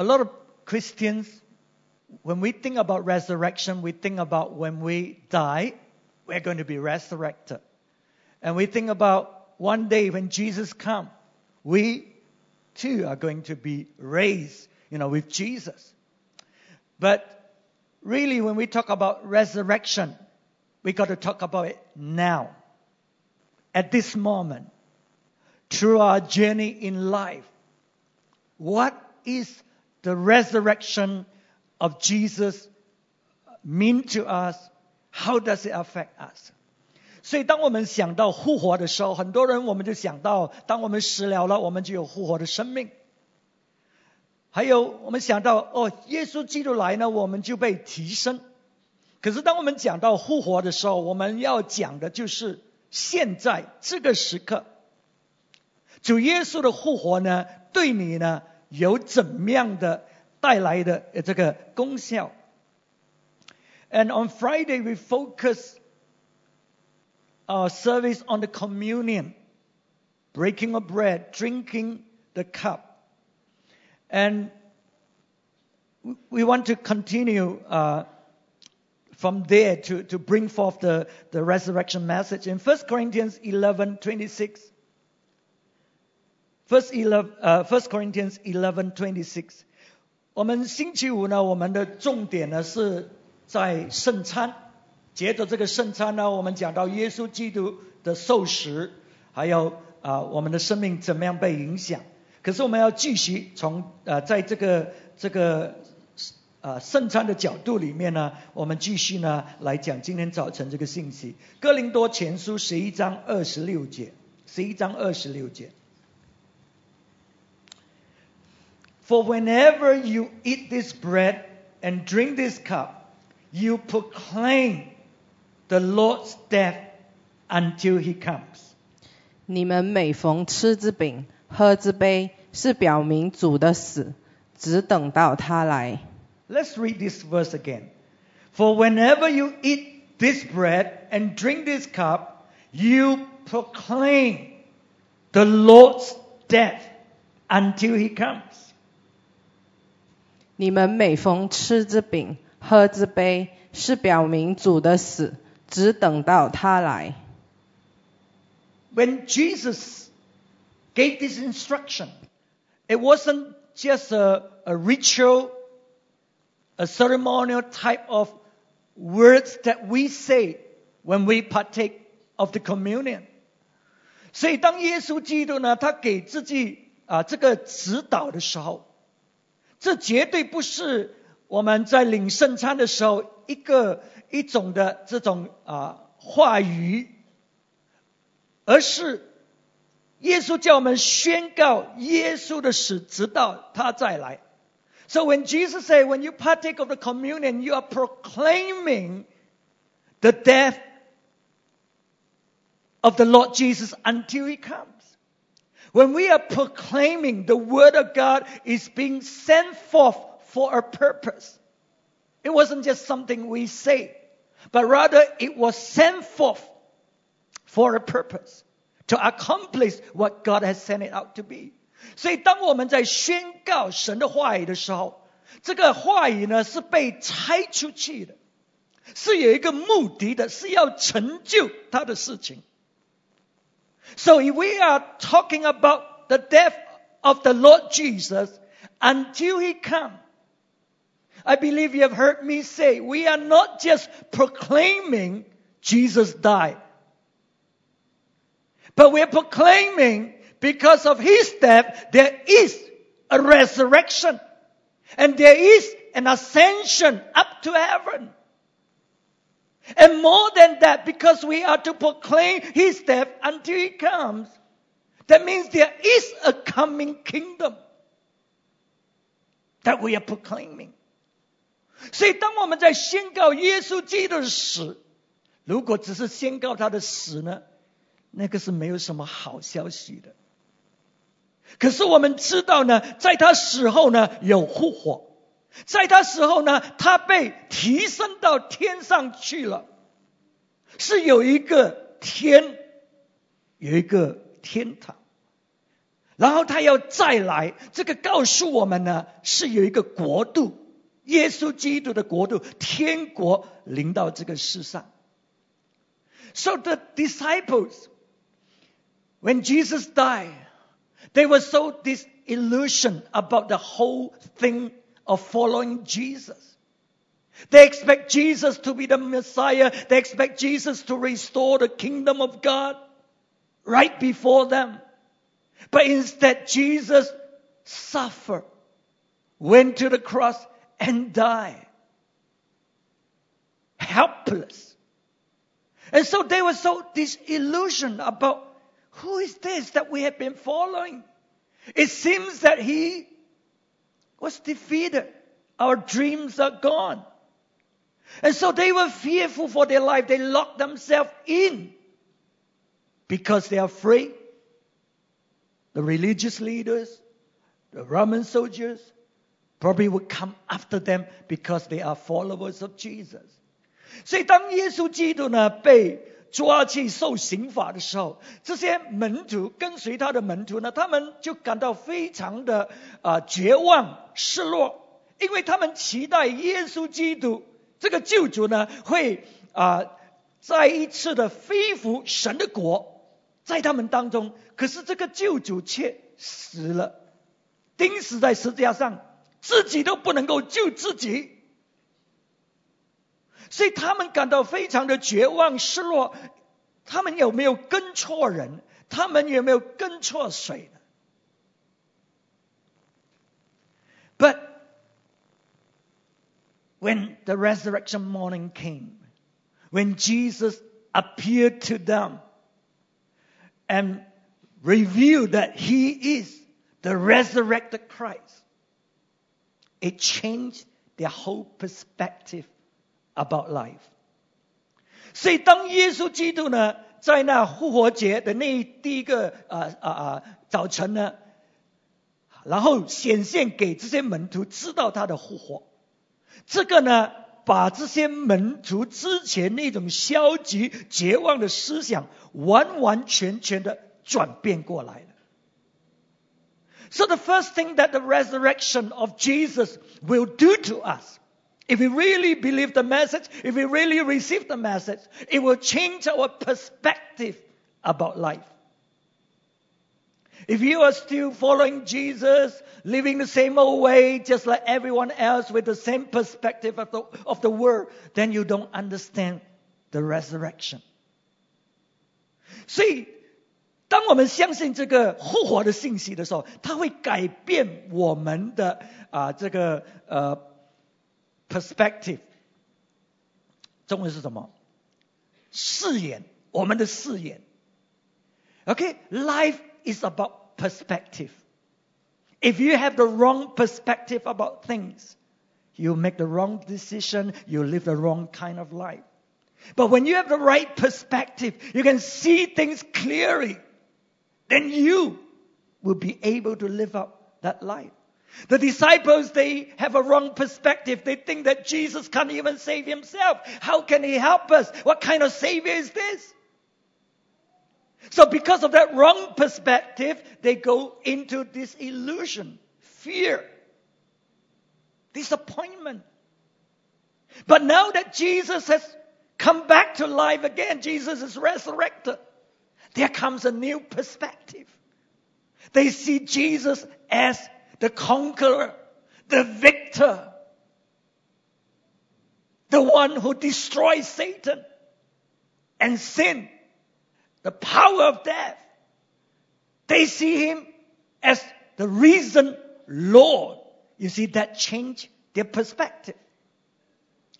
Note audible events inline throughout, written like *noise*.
A lot of Christians, when we think about resurrection, we think about when we die, we're going to be resurrected. And we think about one day when Jesus comes, we too are going to be raised, you know, with Jesus. But really, when we talk about resurrection, we got to talk about it now, at this moment, through our journey in life. What is the resurrection of Jesus mean to us? How does it affect us? 所以，当我们想到复活的时候，很多人我们就想到，当我们死了了，我们就有复活的生命。还有，我们想到哦，耶稣基督来呢，我们就被提升。可是，当我们讲到复活的时候，我们要讲的就是现在这个时刻，主耶稣的复活呢，对你呢有怎么样的带来的这个功效？And on Friday we focus our service on the communion, breaking of bread, drinking the cup, and we want to continue. Uh, from there to, to bring forth the, the resurrection message. In 1 Corinthians 11 26, 1, 11, uh, 1 Corinthians 11 26，我们星期五呢，我们的重点呢是在圣餐。接着这个圣餐呢，我们讲到耶稣基督的受食，还有啊、我们的生命怎么样被影响。可是我们要继续从呃在这个这个啊，圣餐的角度里面呢，我们继续呢来讲今天早晨这个信息。哥林多前书十一章二十六节，十一章二十六节。For whenever you eat this bread and drink this cup, you proclaim the Lord's death until He comes。你们每逢吃之饼、喝之杯，是表明主的死，只等到他来。 Let's read this verse again. For whenever you eat this bread and drink this cup, you proclaim the Lord's death until he comes. 你们每逢吃之饼、喝之杯，是表明主的死，只等到他来。When Jesus gave this instruction, it wasn't just a, a ritual a ceremonial type of words that we say when we partake of the communion. 所以当耶稣基督呢，他给自己啊这个指导的时候，这绝对不是我们在领圣餐的时候一个一种的这种啊话语，而是耶稣叫我们宣告耶稣的死，直到他再来。So when Jesus said, when you partake of the communion, you are proclaiming the death of the Lord Jesus until he comes. When we are proclaiming the word of God is being sent forth for a purpose. It wasn't just something we say, but rather it was sent forth for a purpose to accomplish what God has sent it out to be. 所以，当我们在宣告神的话语的时候，这个话语呢是被拆出去的，是有一个目的的，是要成就他的事情。 So if we are talking about the death of the Lord Jesus until He come, I believe you have heard me say we are not just proclaiming Jesus died, but we are proclaiming because of his death, there is a resurrection. And there is an ascension up to heaven. And more than that, because we are to proclaim his death until he comes, that means there is a coming kingdom that we are proclaiming. 所以，当我们在宣告耶稣基督的死，如果只是宣告他的死呢，那个是没有什么好消息的。可是我们知道呢，在他死后呢有复活，在他时候呢，他被提升到天上去了，是有一个天，有一个天堂。然后他要再来，这个告诉我们呢，是有一个国度，耶稣基督的国度，天国临到这个世上。So the disciples, when Jesus died, they were so disillusioned about the whole thing of following Jesus. They expect Jesus to be the Messiah. They expect Jesus to restore the kingdom of God right before them. But instead, Jesus suffered, went to the cross, and died. Helpless. And so they were so disillusioned about who is this that we have been following? It seems that he was defeated. Our dreams are gone. And so they were fearful for their life. They locked themselves in because they are afraid. The religious leaders, the Roman soldiers, probably would come after them because they are followers of Jesus. 所以当耶稣基督呢被 抓去受刑罚的时候，这些门徒跟随他的门徒呢，他们就感到非常的啊、绝望、失落，因为他们期待耶稣基督这个救主呢会啊、再一次的恢复神的国在他们当中，可是这个救主却死了，钉死在十字架上，自己都不能够救自己。所以他们感到非常的绝望、失落。他们有没有跟错人？他们有没有跟错谁呢？But when the resurrection morning came, when Jesus appeared to them and revealed that He is the resurrected Christ, it changed their whole perspective about life. 所以当耶稣基督呢，在那复活节的那第一个啊啊啊早晨呢，然后显现给这些门徒知道他的复活，这个呢，把这些门徒之前那种消极绝望的思想，完完全全的转变过来了。So the first thing that the resurrection of Jesus will do to us If we really believe the message, if we really receive the message, it will change our perspective about life. If you are still following Jesus, living the same old way, just like everyone else with the same perspective of the, of the world, then you don't understand the resurrection. 所以，当我们相信这个复活的信息的时候，它会改变我们的啊这个呃 perspective，中文是什么？视野，我们的视野。Okay，life is about perspective. If you have the wrong perspective about things, you make the wrong decision, you live the wrong kind of life. But when you have the right perspective, you can see things clearly, then you will be able to live out that life. The disciples, they have a wrong perspective. They think that Jesus can't even save himself. How can he help us? What kind of savior is this? So because of that wrong perspective, they go into disillusion, fear, disappointment. But now that Jesus has come back to life again, Jesus is resurrected, there comes a new perspective. They see Jesus as the conqueror, the victor, the one who destroys Satan and sin, the power of death. They see him as the risen Lord. You see, that changed their perspective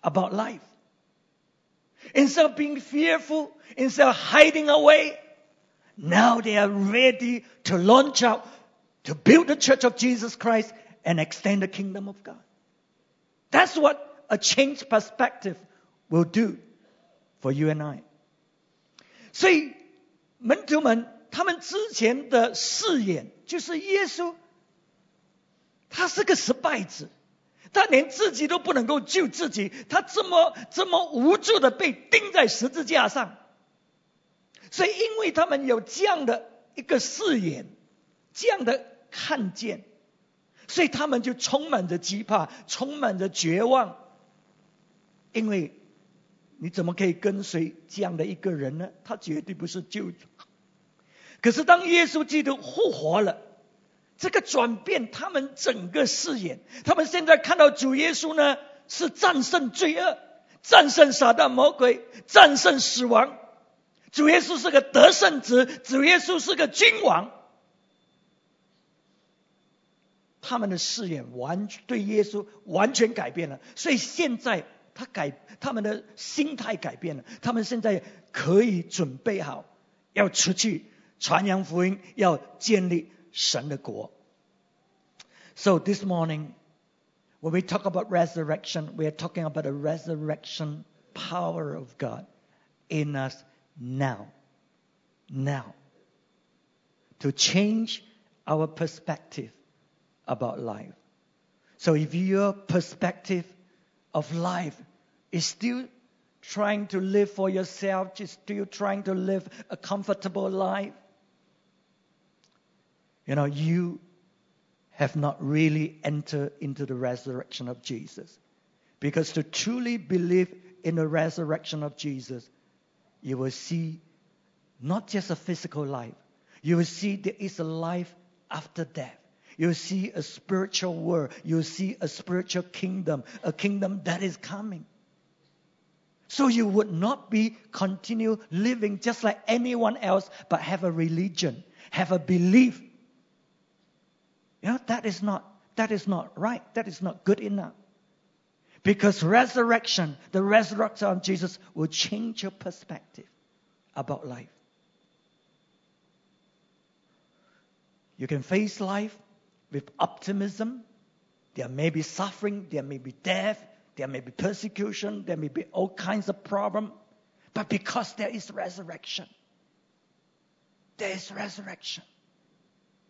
about life. Instead of being fearful, instead of hiding away, now they are ready to launch out to build the church of Jesus Christ and extend the kingdom of God. That's what a changed perspective will do for you and I. 所以门徒们他们之前的誓言就是耶稣，他是个失败者，他连自己都不能够救自己，他这么这么无助的被钉在十字架上。所以因为他们有这样的一个誓言。这样的看见，所以他们就充满着惧怕，充满着绝望，因为你怎么可以跟随这样的一个人呢？他绝对不是救主。可是当耶稣基督复活了，这个转变他们整个视野，他们现在看到主耶稣呢，是战胜罪恶，战胜撒旦魔鬼，战胜死亡。主耶稣是个得胜者，主耶稣是个君王。他们的视野完对耶稣完全改变了，所以现在他改他们的心态改变了，他们现在可以准备好要出去传扬福音，要建立神的国。So this morning, when we talk about resurrection, we are talking about the resurrection power of God in us now, now, to change our perspective about life. So if your perspective of life is still trying to live for yourself, just still trying to live a comfortable life, you know, you have not really entered into the resurrection of Jesus. Because to truly believe in the resurrection of Jesus, you will see not just a physical life, you will see there is a life after death. You see a spiritual world. You see a spiritual kingdom, a kingdom that is coming. So you would not be continue living just like anyone else, but have a religion, have a belief. You know, that is not that is not right. That is not good enough. Because resurrection, the resurrection of Jesus will change your perspective about life. You can face life with optimism. There may be suffering, there may be death, there may be persecution, there may be all kinds of problems. But because there is resurrection, there is resurrection.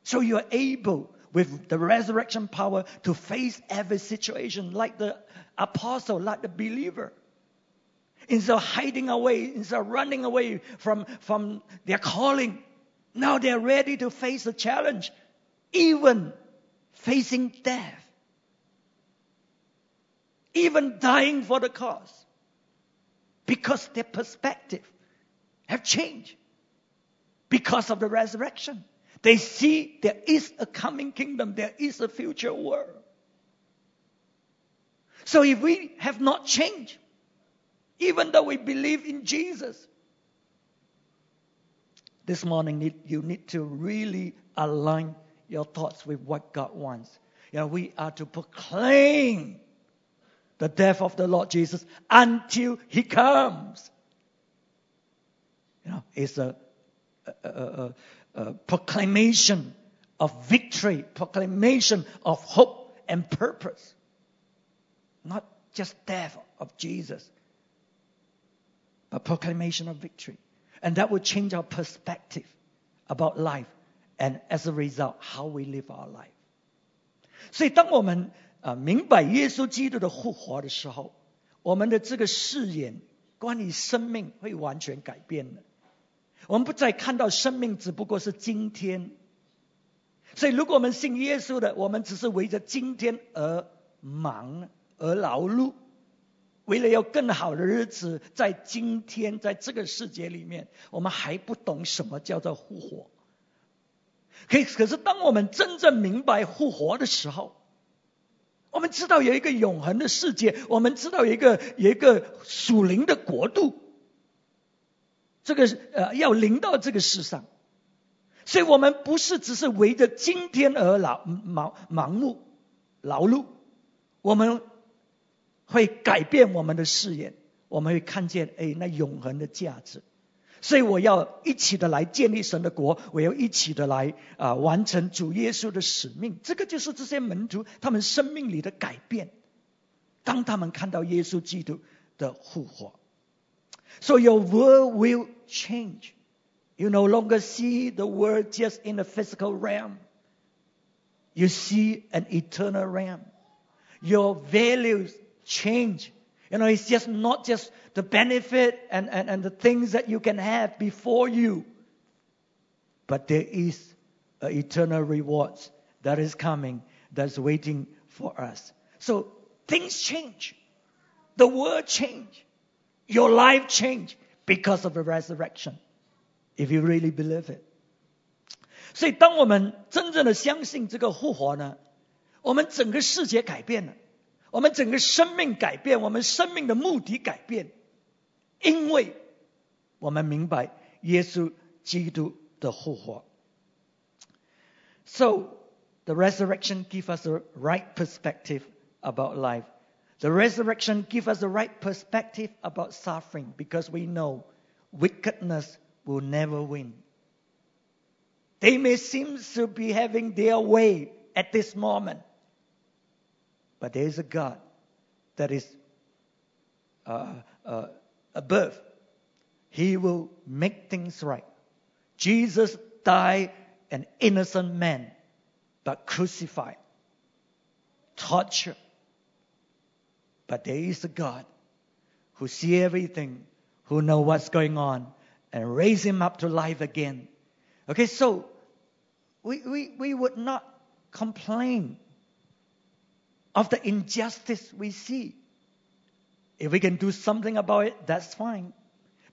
So you are able, with the resurrection power, to face every situation like the apostle, like the believer. Instead of hiding away, instead of running away from, from their calling, now they're ready to face the challenge, even facing death, even dying for the cause, because their perspective have changed because of the resurrection. They see there is a coming kingdom, there is a future world. So if we have not changed, even though we believe in Jesus, this morning you need to really align your thoughts with what God wants. You know, we are to proclaim the death of the Lord Jesus until He comes. You know, it's a, a, a, a proclamation of victory, proclamation of hope and purpose. Not just death of Jesus, but proclamation of victory. And that will change our perspective about life and as a result, how we live our life. 所以，当我们啊明白耶稣基督的复活的时候，我们的这个视野关于生命会完全改变的。我们不再看到生命只不过是今天。所以，如果我们信耶稣的，我们只是围着今天而忙而劳碌，为了要更好的日子，在今天在这个世界里面，我们还不懂什么叫做复活。可以可是，当我们真正明白复活的时候，我们知道有一个永恒的世界，我们知道有一个有一个属灵的国度，这个呃要临到这个世上，所以我们不是只是围着今天而劳盲盲目劳碌，我们会改变我们的视野，我们会看见哎那永恒的价值。所以我要一起的来建立神的国，我要一起的来啊完成主耶稣的使命。这个就是这些门徒他们生命里的改变。当他们看到耶稣基督的复活，So your world will change. You no longer see the world just in the physical realm. You see an eternal realm. Your values change. You know, it's just not just the benefit and, and, and the things that you can have before you. But there is an eternal rewards that is coming, that's waiting for us. So things change. The world change. Your life change because of the resurrection. If you really believe it. 所以，当我们真正的相信这个复活呢，我们整个世界改变了， 我们整个生命改变，我们生命的目的改变，因为我们明白耶稣基督的复活。So the resurrection gives us a right perspective about life. The resurrection gives us the right perspective about suffering because we know wickedness will never win. They may seem to be having their way at this moment, but there is a God that is uh, uh, above. He will make things right. Jesus died an innocent man, but crucified, tortured. But there is a God who sees everything, who knows what's going on, and raise him up to life again. Okay, so we, we, we would not complain of the injustice we see. If we can do something about it, that's fine.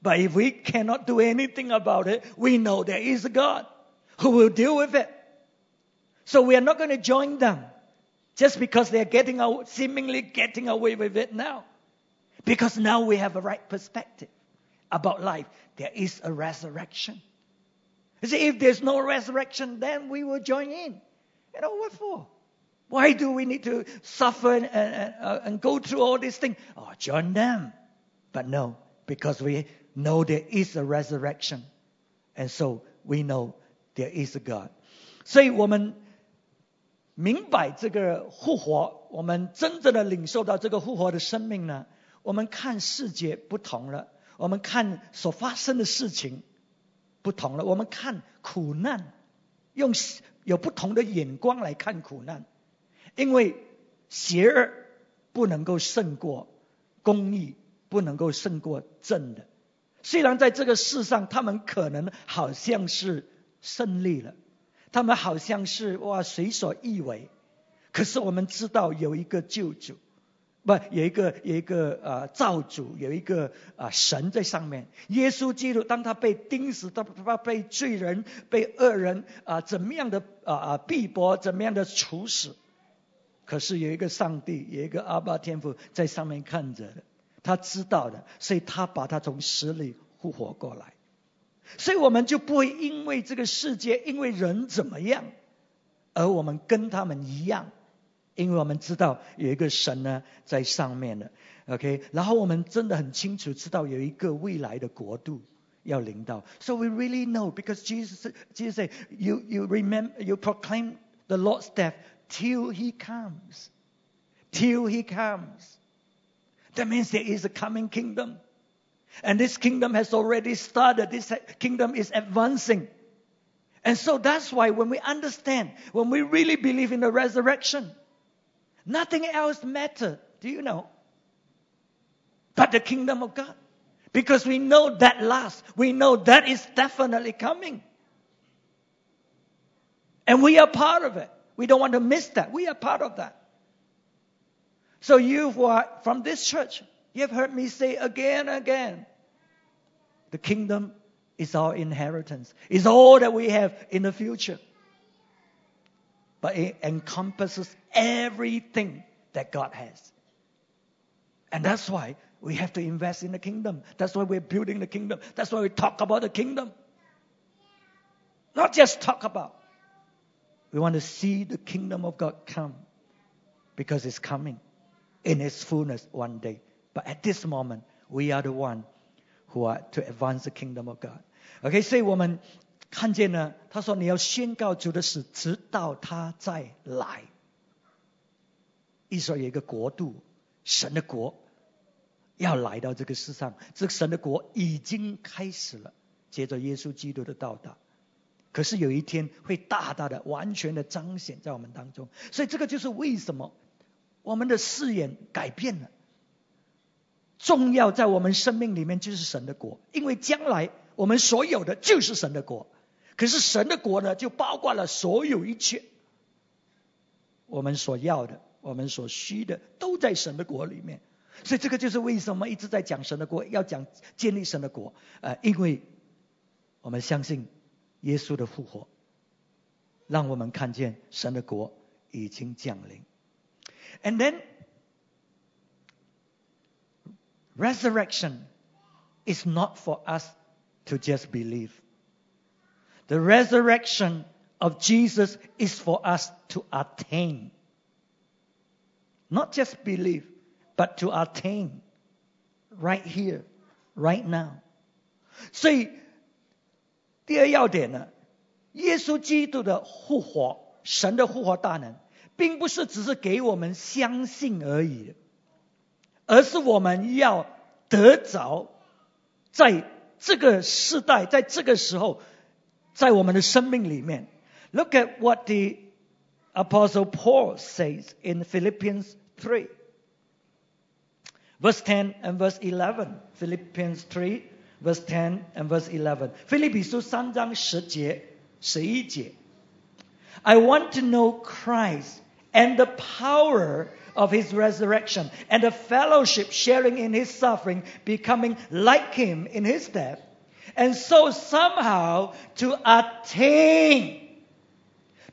But if we cannot do anything about it, we know there is a God who will deal with it. So we are not going to join them just because they are getting seemingly getting away with it now. Because now we have a right perspective about life. There is a resurrection. You see, if there's no resurrection, then we will join in. You know, what for? Why do we need to suffer and, and, uh, and go through all these things? Oh, join them. But no, because we know there is a resurrection. And so we know there is a God. 所以我们明白这个复活，我们真正的领受到这个复活的生命呢，我们看世界不同了，我们看所发生的事情不同了，我们看苦难用有不同的眼光来看苦难。因为邪恶不能够胜过公义，不能够胜过正的。虽然在这个世上，他们可能好像是胜利了，他们好像是哇随所欲为，可是我们知道有一个救主，不有一个有一个呃造主，有一个啊神在上面。耶稣基督当他被钉死，他他被罪人、被恶人啊怎么样的啊啊逼迫，怎么样的处死。可是有一个上帝，有一个阿爸天父在上面看着的，他知道的，所以他把他从死里复活过来。所以我们就不会因为这个世界，因为人怎么样，而我们跟他们一样，因为我们知道有一个神呢在上面的。OK，然后我们真的很清楚知道有一个未来的国度要临到。So we really know because Jesus, Jesus said, "You you remember, you proclaim the Lord's death." Till he comes. Till he comes. That means there is a coming kingdom. And this kingdom has already started. This kingdom is advancing. And so that's why when we understand, when we really believe in the resurrection, nothing else matters. Do you know? But the kingdom of God. Because we know that last. We know that is definitely coming. And we are part of it. We don't want to miss that. We are part of that. So you who are from this church, you have heard me say again and again, the kingdom is our inheritance. It's all that we have in the future. But it encompasses everything that God has. And that's why we have to invest in the kingdom. That's why we're building the kingdom. That's why we talk about the kingdom. Not just talk about. We want to see the kingdom of God come because it's coming in its fullness one day. But at this moment, we are the one who are to advance the kingdom of God. OK，所以我们看见呢，他说你要宣告主的死，直到他再来。意思说有一个国度，神的国要来到这个世上，这神的国已经开始了，接着耶稣基督的到达。可是有一天会大大的、完全的彰显在我们当中，所以这个就是为什么我们的视野改变了。重要在我们生命里面就是神的国，因为将来我们所有的就是神的国。可是神的国呢，就包括了所有一切，我们所要的，我们所需的，都在神的国里面。所以这个就是为什么一直在讲神的国，要讲建立神的国。呃，因为我们相信耶稣的复活，让我们看见神的国已经降临。And then resurrection is not for us to just believe. The resurrection of Jesus is for us to attain. Not just believe, but to attain right here, right now. 所以 第二要点呢，耶稣基督的复活，神的复活大能，并不是只是给我们相信而已，而是我们要得着在这个时代，在这个时候，在我们的生命里面。Look at what the Apostle Paul says in Philippians 3, verse 10 and verse 11. Philippians 3, verse 10 and verse 11. 菲利比书三章十节、十一节。I want to know Christ and the power of his resurrection and the fellowship sharing in his suffering, becoming like him in his death, and so somehow to attain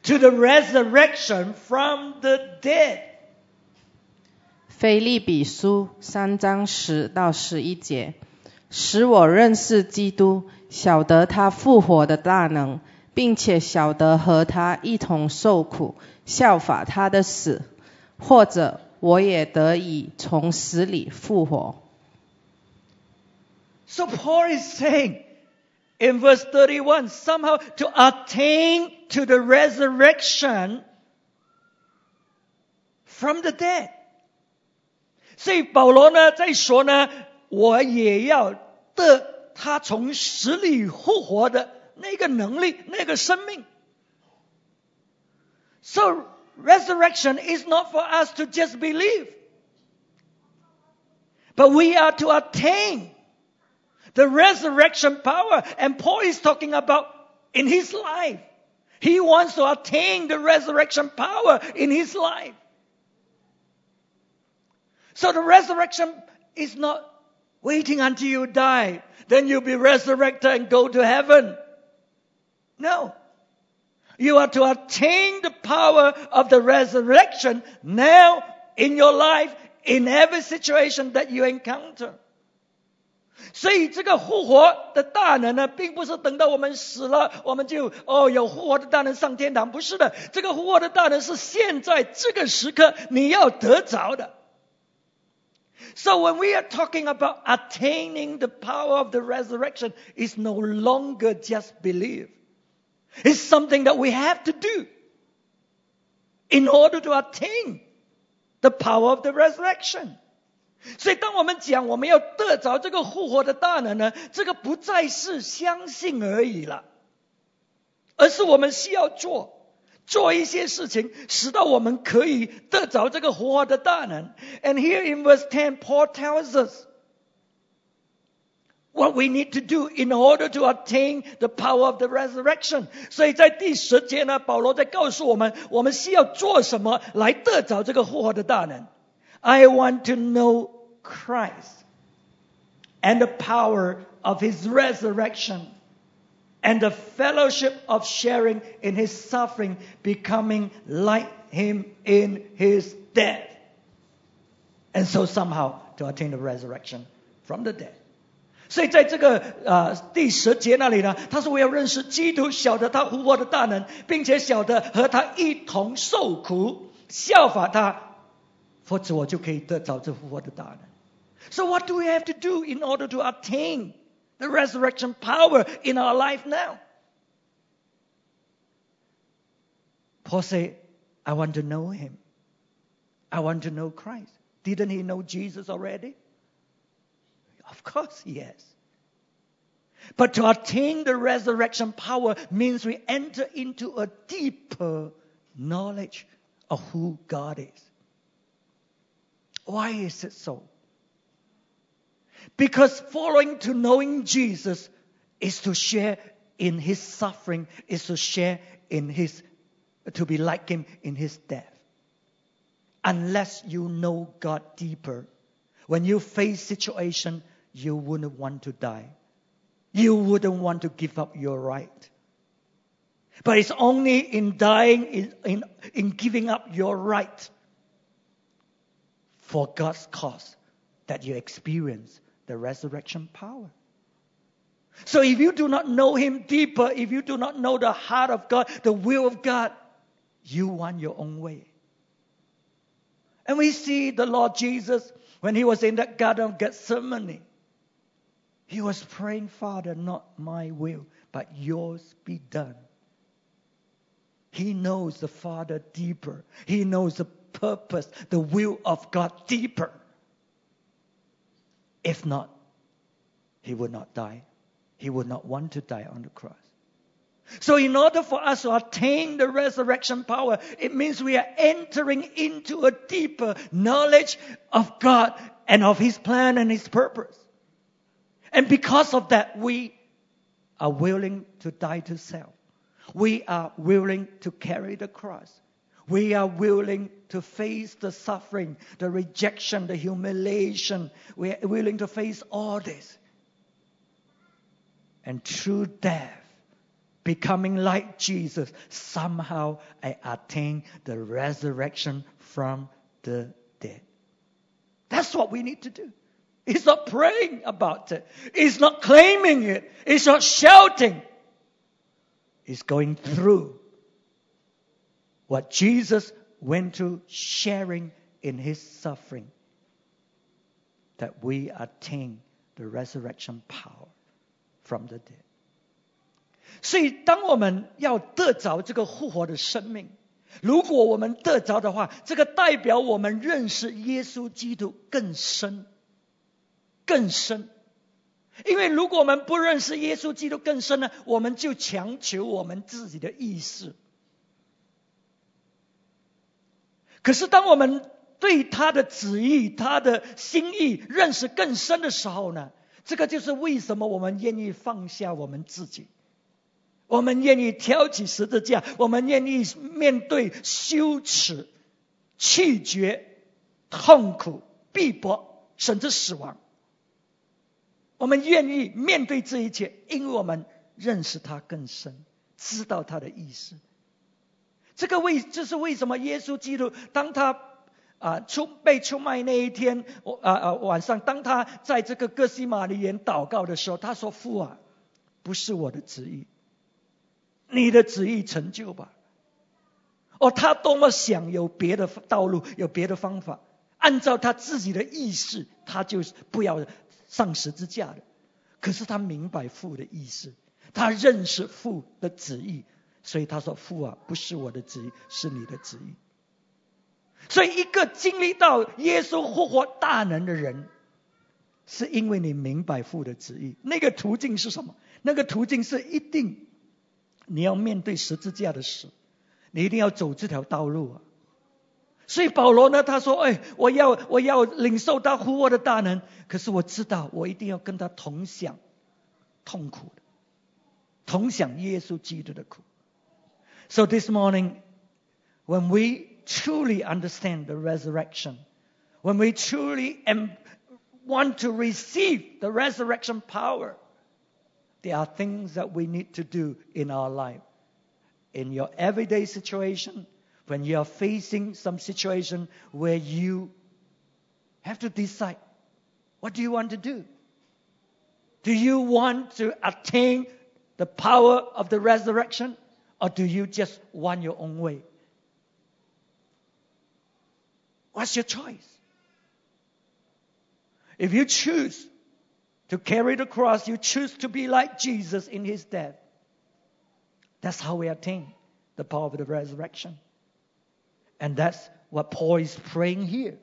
to the resurrection from the dead. 腓利比书三章十到十一节， 使我认识基督，晓得他复活的大能，并且晓得和他一同受苦，效法他的死，或者我也得以从死里复活。So Paul is saying in verse 31, somehow to attain to the resurrection from the dead. 所以保罗呢在说呢，我也要得他从死里复活的那个能力，那个生命。So resurrection is not for us to just believe, but we are to attain the resurrection power. And Paul is talking about in his life. He wants to attain the resurrection power in his life. So the resurrection is not waiting until you die, then you'll be resurrected and go to heaven. No. You are to attain the power of the resurrection now in your life, in every situation that you encounter. 所以这个复活的大能呢，并不是等到我们死了，我们就哦有复活的大能上天堂，不是的。这个复活的大能是现在这个时刻你要得着的。 So when we are talking about attaining the power of the resurrection, it's no longer just believe. It's something that we have to do in order to attain the power of the resurrection. 所以，当我们讲我们要得着这个复活的大能呢，这个不再是相信而已了，而是我们需要做 做一些事情，使到我们可以得着这个复活的大能。And here in verse ten, Paul tells us what we need to do in order to attain the power of the resurrection. 所以在第十节呢，保罗在告诉我们，我们需要做什么来得着这个复活的大能。I want to know Christ and the power of his resurrection and the fellowship of sharing in his suffering, becoming like him in his death. And so somehow to attain the resurrection from the dead. 所以在这个呃第十节那里呢，他说我要认识基督，晓得他复活的大能，并且晓得和他一同受苦，效法他，否则我就可以得着这复活的大能。So what do we have to do in order to attain the resurrection power in our life now? Paul said, I want to know him. I want to know Christ. Didn't he know Jesus already? Of course has. But to attain the resurrection power means we enter into a deeper knowledge of who God is. Why is it so? Because following to knowing Jesus is to share in his suffering is to share in his, to be like him in his death. Unless you know God deeper, when you face situation, you wouldn't want to die. You wouldn't want to give up your right. But it's only in dying, in, in, in giving up your right for God's cause that you experience the resurrection power. So if you do not know Him deeper, if you do not know the heart of God, the will of God, you want your own way. And we see the Lord Jesus when He was in that Garden of Gethsemane. He was praying, Father, not my will, but yours be done. He knows the Father deeper. He knows the purpose, the will of God deeper. If not, he would not die. He would not want to die on the cross. So, in order for us to attain the resurrection power, it means we are entering into a deeper knowledge of God and of His plan and His purpose. And because of that, we are willing to die to self. We are willing to carry the cross. We are willing to face the suffering, the rejection, the humiliation. We are willing to face all this. And through death, becoming like Jesus, somehow I attain the resurrection from the dead. That's what we need to do. It's not praying about it. It's not claiming it. It's not shouting. It's going through what Jesus went through, sharing in his suffering, that we attain the resurrection power from the dead. 所以，当我们要得着这个复活的生命，如果我们得着的话，这个代表我们认识耶稣基督更深、更深。因为如果我们不认识耶稣基督更深呢，我们就强求我们自己的意识。可是，当我们对他的旨意、他的心意认识更深的时候呢，这个就是为什么我们愿意放下我们自己，我们愿意挑起十字架，我们愿意面对羞耻、气绝、痛苦、逼迫，甚至死亡。我们愿意面对这一切，因为我们认识他更深，知道他的意思。这个为这是为什么？耶稣基督当他啊出被出卖那一天，我啊啊晚上，当他在这个哥西玛利园祷告的时候，他说：“父啊，不是我的旨意，你的旨意成就吧。”哦，他多么想有别的道路，有别的方法，按照他自己的意识，他就是不要上十字架的。可是他明白父的意思，他认识父的旨意。所以他说：“父啊，不是我的旨意，是你的旨意。”所以，一个经历到耶稣复活大能的人，是因为你明白父的旨意。那个途径是什么？那个途径是一定你要面对十字架的死，你一定要走这条道路啊！所以保罗呢，他说：“哎，我要我要领受他复活的大能，可是我知道我一定要跟他同享痛苦的，同享耶稣基督的苦。” So this morning, when we truly understand the resurrection, when we truly want to receive the resurrection power, there are things that we need to do in our life. In your everyday situation, when you are facing some situation where you have to decide, what do you want to do? Do you want to attain the power of the resurrection? Or do you just want your own way? What's your choice? If you choose to carry the cross, you choose to be like Jesus in his death. That's how we attain the power of the resurrection. And that's what Paul is praying here.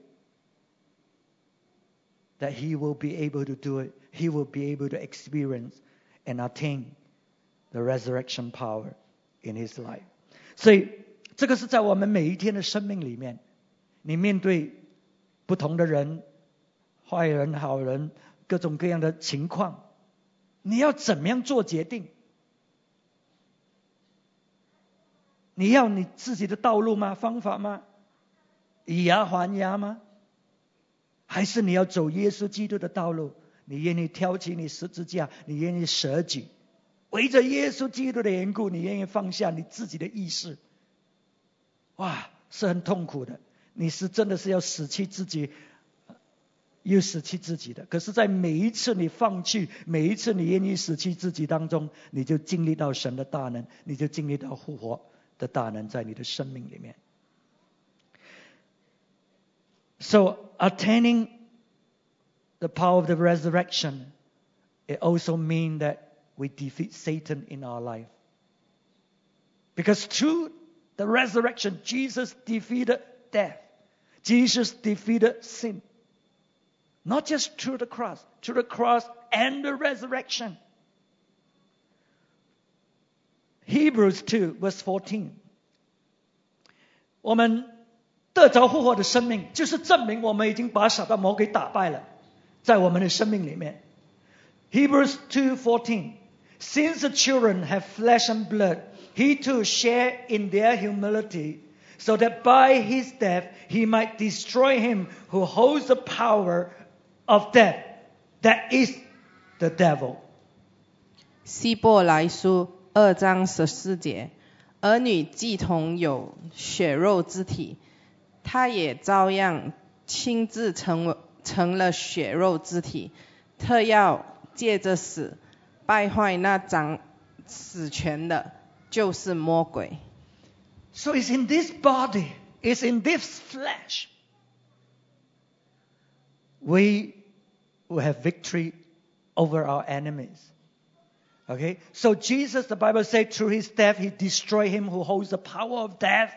That he will be able to do it, he will be able to experience and attain the resurrection power in his life。所以这个是在我们每一天的生命里面，你面对不同的人、坏人、好人、各种各样的情况，你要怎么样做决定？你要你自己的道路吗？方法吗？以牙还牙吗？还是你要走耶稣基督的道路？你愿意挑起你十字架，你愿意舍己，围着耶稣基督的缘故，你愿意放下你自己的意识？哇，是很痛苦的。你是真的是要舍弃自己，又舍弃自己的。可是，在每一次你放弃，每一次你愿意舍弃自己当中，你就经历到神的大能，你就经历到复活的大能在你的生命里面。So attaining the power of the resurrection, it also means that we defeat Satan in our life. Because through the resurrection, Jesus defeated death. Jesus defeated sin. Not just through the cross, through the cross and the resurrection. Hebrews 2, verse 14. 我们得着复活的生命，就是证明我们已经把撒旦魔鬼打败了，在我们的生命里面。Hebrews 2:14 Since the children have flesh and blood, he too share in their humility so that by his death he might destroy him who holds the power of death, that is the devil. 希伯来书二章十四节，儿女既同有血肉之体，他也照样亲自成成了血肉之体，特要借着死败坏那掌死权的，就是魔鬼。so it's in this body, it's in this flesh. We will have victory over our enemies. Okay? So Jesus, the Bible says, through his death, he destroyed him who holds the power of death.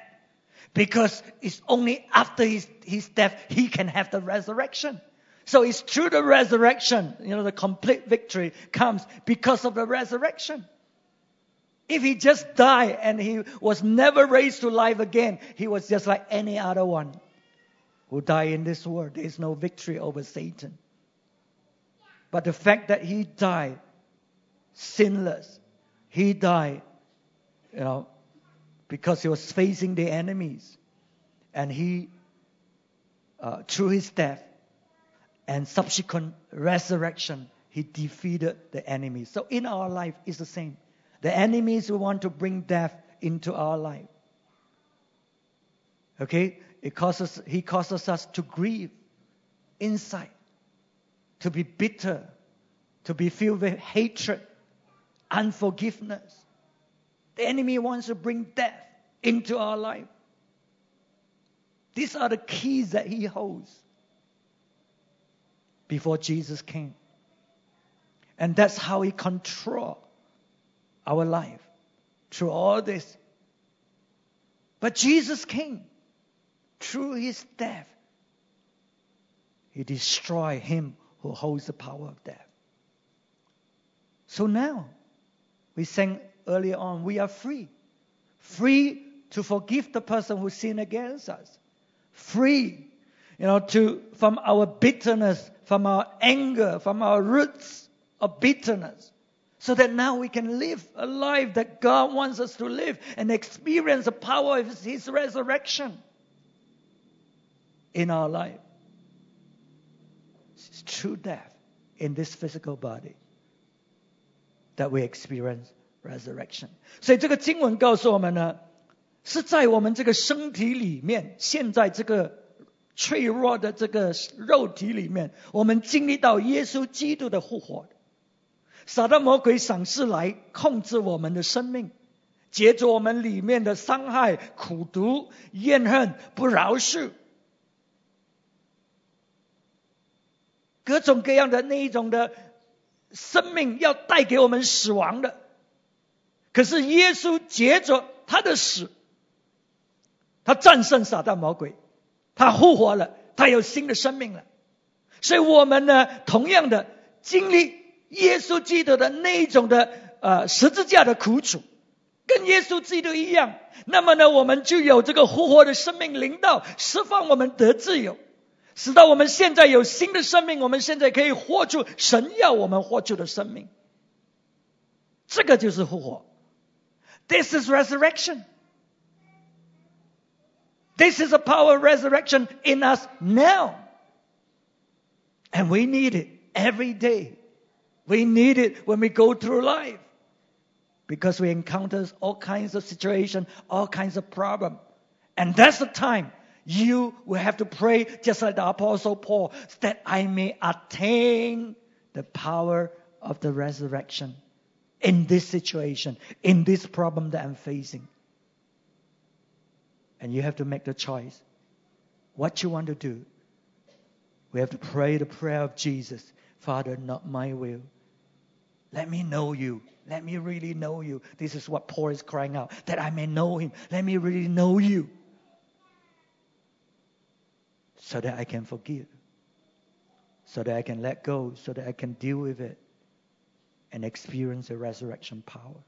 Because it's only after his, his death he can have the resurrection. So it's through the resurrection, you know, the complete victory comes because of the resurrection. If he just died and he was never raised to life again, he was just like any other one who died in this world. There is no victory over Satan. But the fact that he died sinless, he died, you know, because he was facing the enemies. And he, uh, through his death and subsequent resurrection, he defeated the enemy. So in our life, it's the same the enemies who want to bring death into our life. Okay? It causes, he causes us to grieve inside, to be bitter, to be filled with hatred, unforgiveness. The enemy wants to bring death into our life. These are the keys that he holds before Jesus came. And that's how he controls our life through all this. But Jesus came through his death. He destroyed him who holds the power of death. So now, we sang earlier on, we are free. Free to forgive the person who sinned against us. Free, you know, to, from our bitterness, from our anger, from our roots of bitterness so that now we can live a life that God wants us to live and experience the power of His resurrection in our life. It's true death in this physical body that we experience resurrection. 所以这个经文告诉我们呢，是在我们这个身体里面，现在这个 脆弱的这个肉体里面，我们经历到耶稣基督的复活。撒旦魔鬼赏赐来控制我们的生命，解着我们里面的伤害、苦毒、怨恨、不饶恕，各种各样的那一种的生命要带给我们死亡的。可是耶稣接着他的死，他战胜撒旦魔鬼，他复活了，他有新的生命了。所以我们呢，同样的经历。耶稣基督的那一种的呃十字架的苦楚，跟耶稣基督一样，那么呢，我们就有这个复活的生命领导，释放我们得自由，使到我们现在有新的生命，我们现在可以活出神要我们活出的生命。这个就是复活，This is resurrection。This is the power of resurrection in us now. And we need it every day. We need it when we go through life. Because we encounter all kinds of situations, all kinds of problems. And that's the time you will have to pray just like the apostle Paul, that I may attain the power of the resurrection in this situation, in this problem that I'm facing. And you have to make the choice. What you want to do. We have to pray the prayer of Jesus. Father, not my will. Let me know you. Let me really know you. This is what Paul is crying out. That I may know him. Let me really know you. So that I can forgive. So that I can let go. So that I can deal with it. And experience the resurrection power.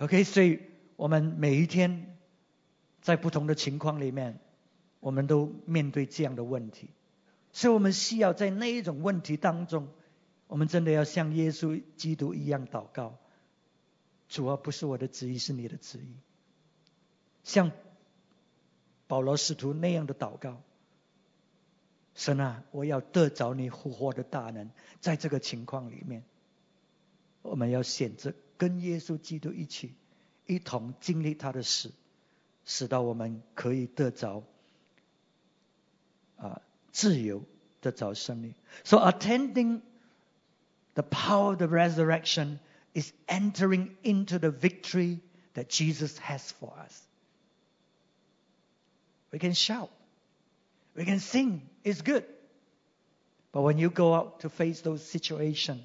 OK，所以我们每一天 在不同的情况里面，我们都面对这样的问题，所以我们需要在那一种问题当中，我们真的要像耶稣基督一样祷告：主啊，不是我的旨意，是你的旨意。像保罗使徒那样的祷告：神啊，我要得着你复活的大能。在这个情况里面，我们要选择跟耶稣基督一起，一同经历他的死。使到我们可以得着啊自由，得着生命。So attending the power of the resurrection is entering into the victory that Jesus has for us. We can shout, we can sing, it's good. But when you go out to face those situations,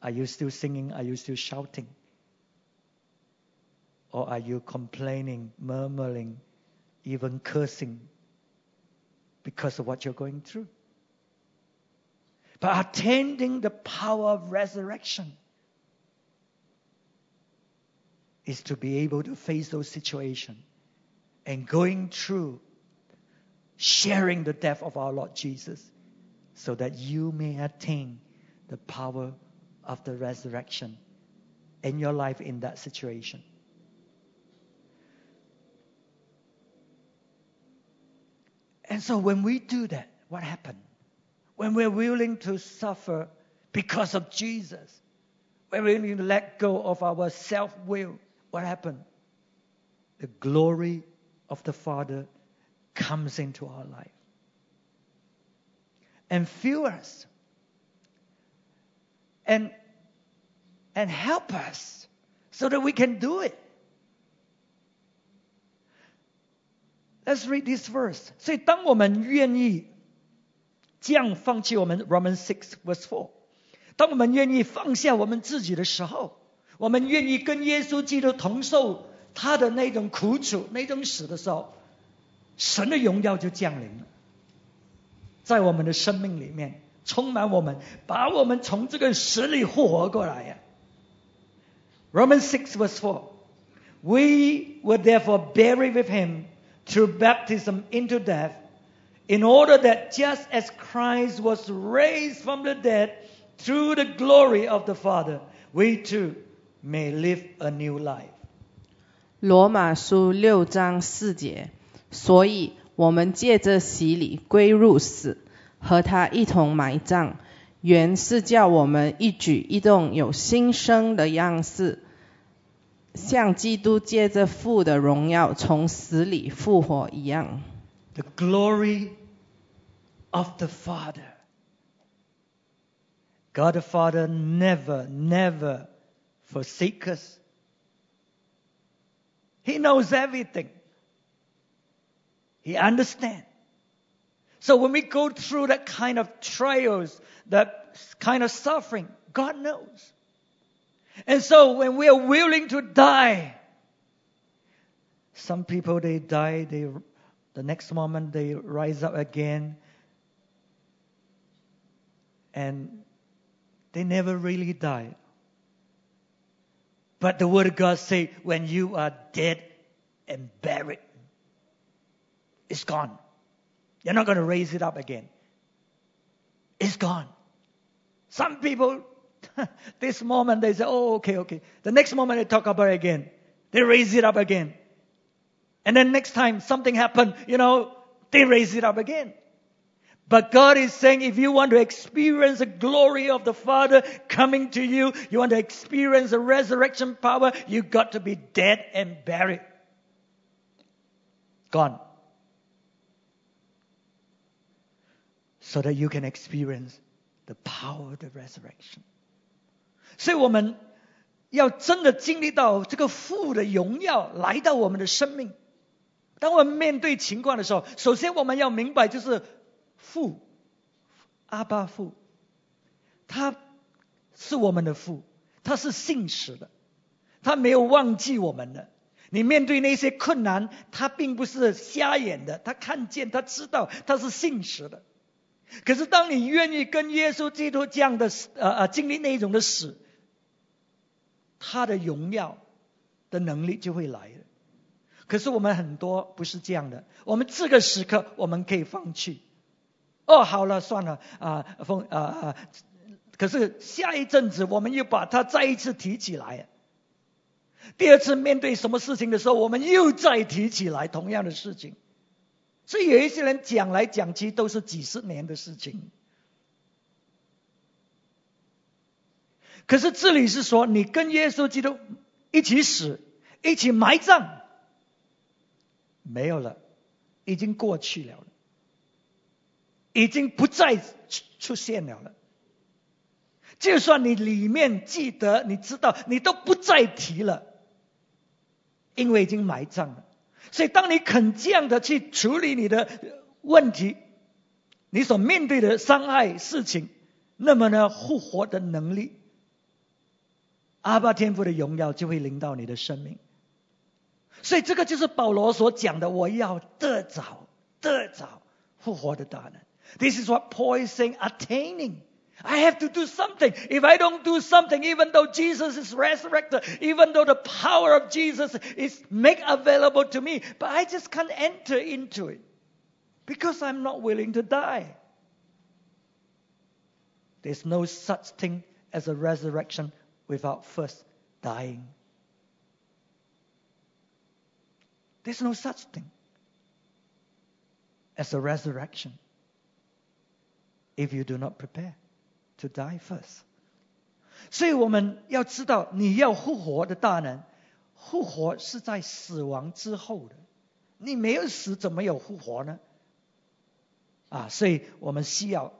are you still singing? Are you still shouting? Or are you complaining, murmuring, even cursing because of what you're going through? But attending the power of resurrection is to be able to face those situations and going through sharing the death of our Lord Jesus so that you may attain the power of the resurrection in your life in that situation. And so when we do that, what happened? When we're willing to suffer because of Jesus, when we're willing to let go of our self will, what happened? The glory of the Father comes into our life and fill us and, and help us so that we can do it. Let's read this verse. 所以，当我们愿意这样放弃我们 Romans six verse four，当我们愿意放下我们自己的时候，我们愿意跟耶稣基督同受他的那种苦楚、那种死的时候，神的荣耀就降临了，在我们的生命里面充满我们，把我们从这个死里复活过来呀。Romans six verse four, we were therefore buried with him through baptism into death, in order that just as Christ was raised from the dead through the glory of the Father, we too may live a new life. 罗马书六章四节，所以我们借着洗礼归入死，和他一同埋葬，原是叫我们一举一动有新生的样式， 像基督借着父的荣耀从死里复活一样。The glory of the Father. God the Father never, never forsake us. He knows everything. He understands. So when we go through that kind of trials, that kind of suffering, God knows. And so when we are willing to die, some people they die, they the next moment they rise up again, and they never really die. But the word of God say, when you are dead and buried, it's gone. You're not going to raise it up again. It's gone. Some people *laughs* this moment they say, oh, okay, okay. The next moment they talk about it again. They raise it up again. And then next time something happened, you know, they raise it up again. But God is saying if you want to experience the glory of the Father coming to you, you want to experience the resurrection power, you got to be dead and buried. Gone. So that you can experience the power of the resurrection. 所以我们要真的经历到这个父的荣耀来到我们的生命。当我们面对情况的时候，首先我们要明白，就是父阿巴父，他是我们的父，他是信实的，他没有忘记我们的。你面对那些困难，他并不是瞎眼的，他看见，他知道，他是信实的。可是当你愿意跟耶稣基督这样的呃呃经历那一种的死，他的荣耀的能力就会来了。可是我们很多不是这样的，我们这个时刻我们可以放弃。哦，好了，算了啊，放啊啊。可是下一阵子我们又把它再一次提起来。第二次面对什么事情的时候，我们又再提起来同样的事情。所以有一些人讲来讲去都是几十年的事情。可是这里是说，你跟耶稣基督一起死，一起埋葬。没有了，已经过去了，已经不再出出现了了。就算你里面记得，你知道，你都不再提了，因为已经埋葬了。所以，当你肯这样的去处理你的问题，你所面对的伤害事情，那么呢，复活的能力，阿巴天父的荣耀就会临到你的生命。所以这个就是保罗所讲的，我要得着得着复活的大能。This is what Paul is saying, attaining. I have to do something. If I don't do something, even though Jesus is resurrected, even though the power of Jesus is made available to me, but I just can't enter into it because I'm not willing to die. There's no such thing as a resurrection without first dying. There's no such thing as a resurrection if you do not prepare to die first. 所以我们要知道，你要复活的大能，复活是在死亡之后的。你没有死，怎么有复活呢？啊，所以我们需要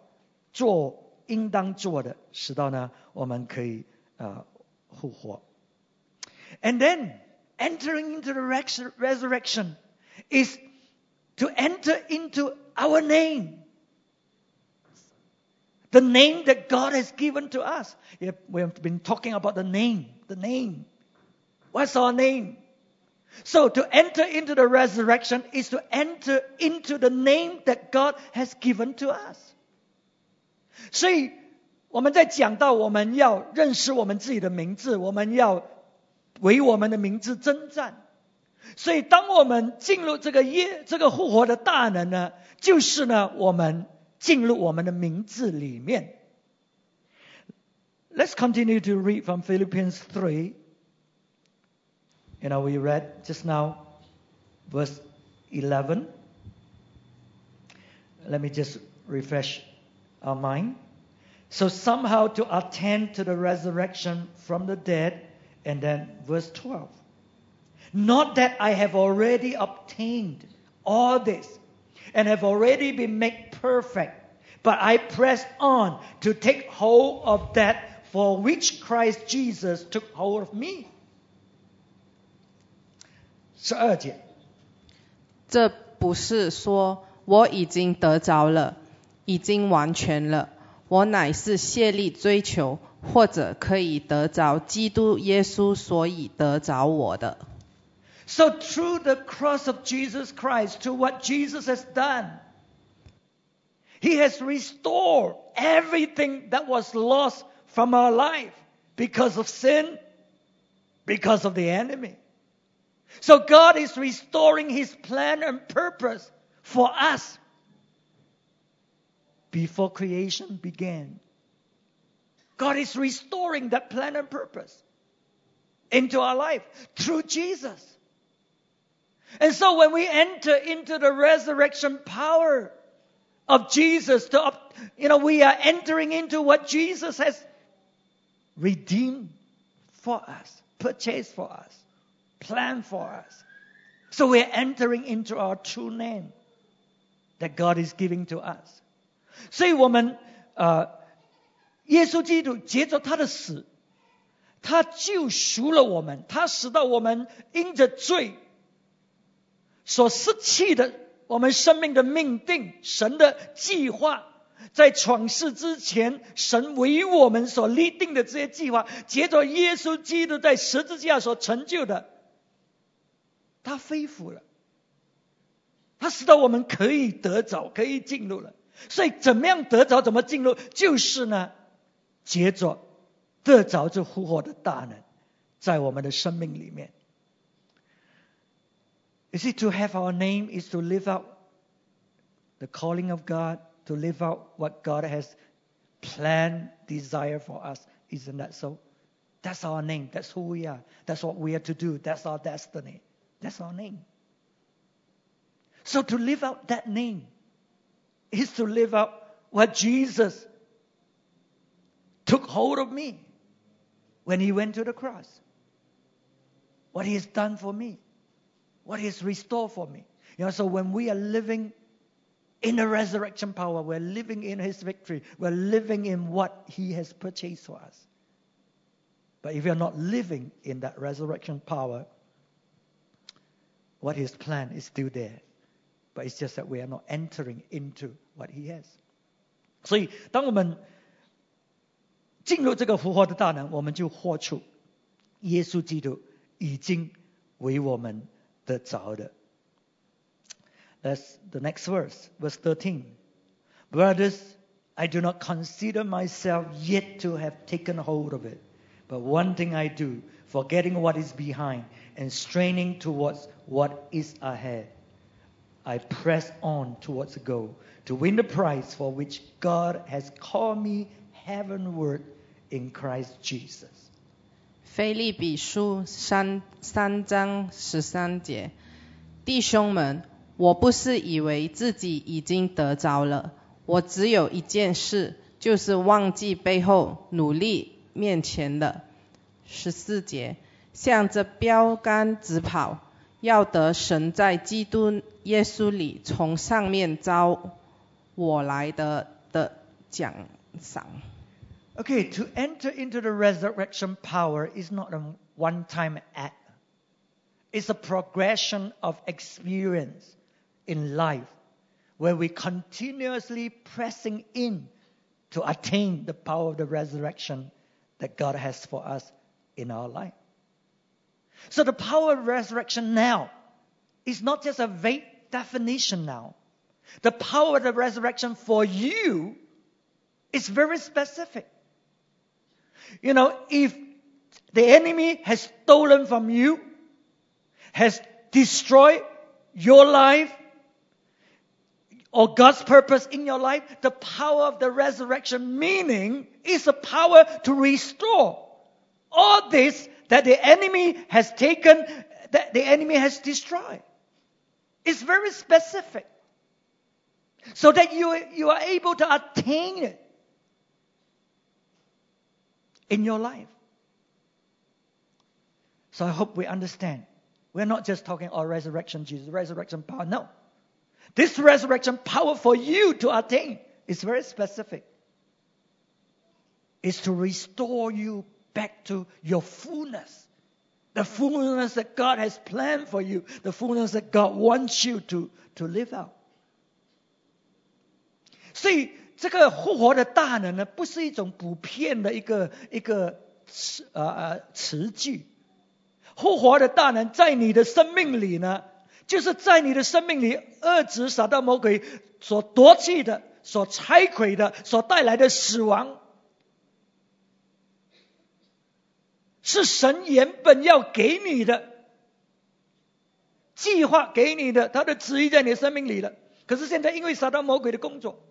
做应当做的，使到呢，我们可以呃复活。And then entering into the resurrection is to enter into our name. The name that God has given to us. We have been talking about the name. The name. What's our name? So to enter into the resurrection is to enter into the name that God has given to us. 所以我们在讲到我们要认识我们自己的名字，我们要为我们的名字征战，所以当我们进入这个耶这个复活的大能呢，就是呢我们 进入我们的名字里面。Let's continue to read from Philippians 3. You know, we read just now verse 11. Let me just refresh our mind. So, somehow to attend to the resurrection from the dead and then verse 12. Not that I have already obtained all this and have already been made perfect, but I press on to take hold of that for which Christ Jesus took hold of me. 十二节，这不是说我已经得着了，已经完全了，我乃是竭力追求或者可以得着基督耶稣，所以得着我的。So through the cross of Jesus Christ, to what Jesus has done, He has restored everything that was lost from our life because of sin, because of the enemy. So God is restoring His plan and purpose for us before creation began. God is restoring that plan and purpose into our life through Jesus. And so when we enter into the resurrection power of Jesus, to, you know, we are entering into what Jesus has redeemed for us, purchased for us, planned for us. So we're entering into our true name that God is giving to us. 所以我们呃，耶稣基督借着他的死，他救赎了我们，他使到我们因着罪 所失去的我们生命的命定，神的计划，在创世之前，神为我们所立定的这些计划，接着耶稣基督在十字架所成就的，他恢复了，他使得我们可以得着，可以进入了。所以，怎么样得着，怎么进入，就是呢，接着得着这复活的大能，在我们的生命里面。You see, to have our name is to live out the calling of God, to live out what God has planned, desire for us. Isn't that so? That's our name. That's who we are. That's what we are to do. That's our destiny. That's our name. So to live out that name is to live out what Jesus took hold of me when he went to the cross. What he has done for me What he has restored for me. You know, so when we are living in the resurrection power, we're living in his victory. We're living in what he has purchased for us. But if you're not living in that resurrection power, what his plan is still there. But it's just that we are not entering into what he has. 所以，当我们进入这个复活的大能，我们就活出耶稣基督已经为我们 得着的。That's the next verse, verse 13. Brothers, I do not consider myself yet to have taken hold of it. But one thing I do, forgetting what is behind and straining towards what is ahead. I press on towards the goal to win the prize for which God has called me heavenward in Christ Jesus. 腓利比书三三章十三节，弟兄们，我不是以为自己已经得着了，我只有一件事，就是忘记背后，努力面前的。十四节，向着标杆直跑。要得神在基督耶稣里从上面招我来的的奖赏。Okay, to enter into the resurrection power is not a one-time act. It's a progression of experience in life where we continuously pressing in to attain the power of the resurrection that God has for us in our life. So the power of resurrection now is not just a vague definition now. The power of the resurrection for you is very specific. You know, if the enemy has stolen from you, has destroyed your life, or God's purpose in your life, the power of the resurrection meaning is a power to restore all this that the enemy has taken, that the enemy has destroyed. It's very specific. So that you, you are able to attain it in your life. So I hope we understand. We're not just talking about resurrection, Jesus, resurrection power. No. This resurrection power for you to attain is very specific. It's to restore you back to your fullness. The fullness that God has planned for you, the fullness that God wants you to, to live out. 所以这个复活的大能呢，不是一种普遍的一个一个词呃呃词句。复活的大能在你的生命里呢，就是在你的生命里，遏制撒旦魔鬼所夺去的、所拆毁的、所带来的死亡，是神原本要给你的计划，给你的他的旨意在你的生命里了。可是现在因为撒旦魔鬼的工作，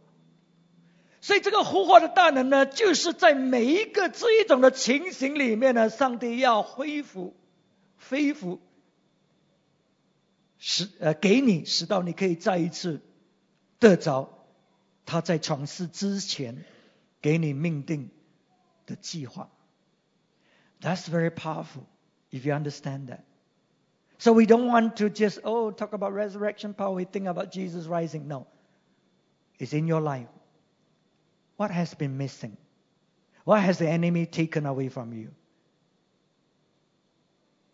所以这个呼唤的大能呢，就是在每一个这一种的情形里面呢，上帝要恢复、恢复使呃给你，使到你可以再一次得着他在创世之前给你命定的计划。That's very powerful if you understand that. So we don't want to just, oh, talk about resurrection power, we think about Jesus rising. No. It's in your life. What has been missing? What has the enemy taken away from you?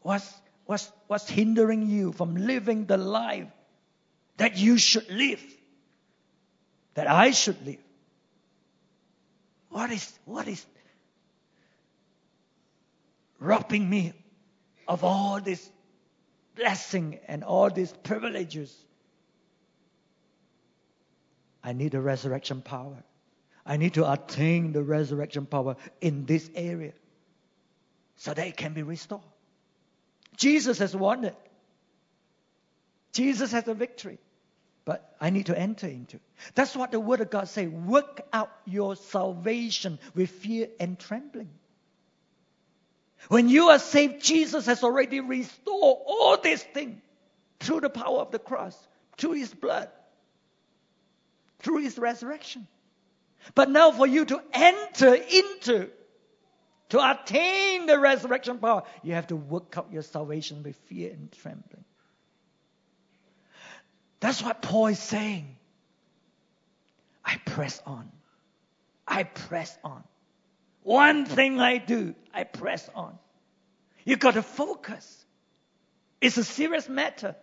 What's, what's, what's hindering you from living the life that you should live? That I should live? What is, what is robbing me of all this blessing and all these privileges? I need the resurrection power. I need to attain the resurrection power in this area so that it can be restored. Jesus has won it. Jesus has a victory. But I need to enter into. That's what the Word of God says. Work out your salvation with fear and trembling. When you are saved, Jesus has already restored all these things through the power of the cross, through His blood, through His resurrection. But now for you to enter into, to attain the resurrection power, you have to work out your salvation with fear and trembling. That's what Paul is saying. I press on. I press on. One thing I do, I press on. You've got to focus. It's a serious matter.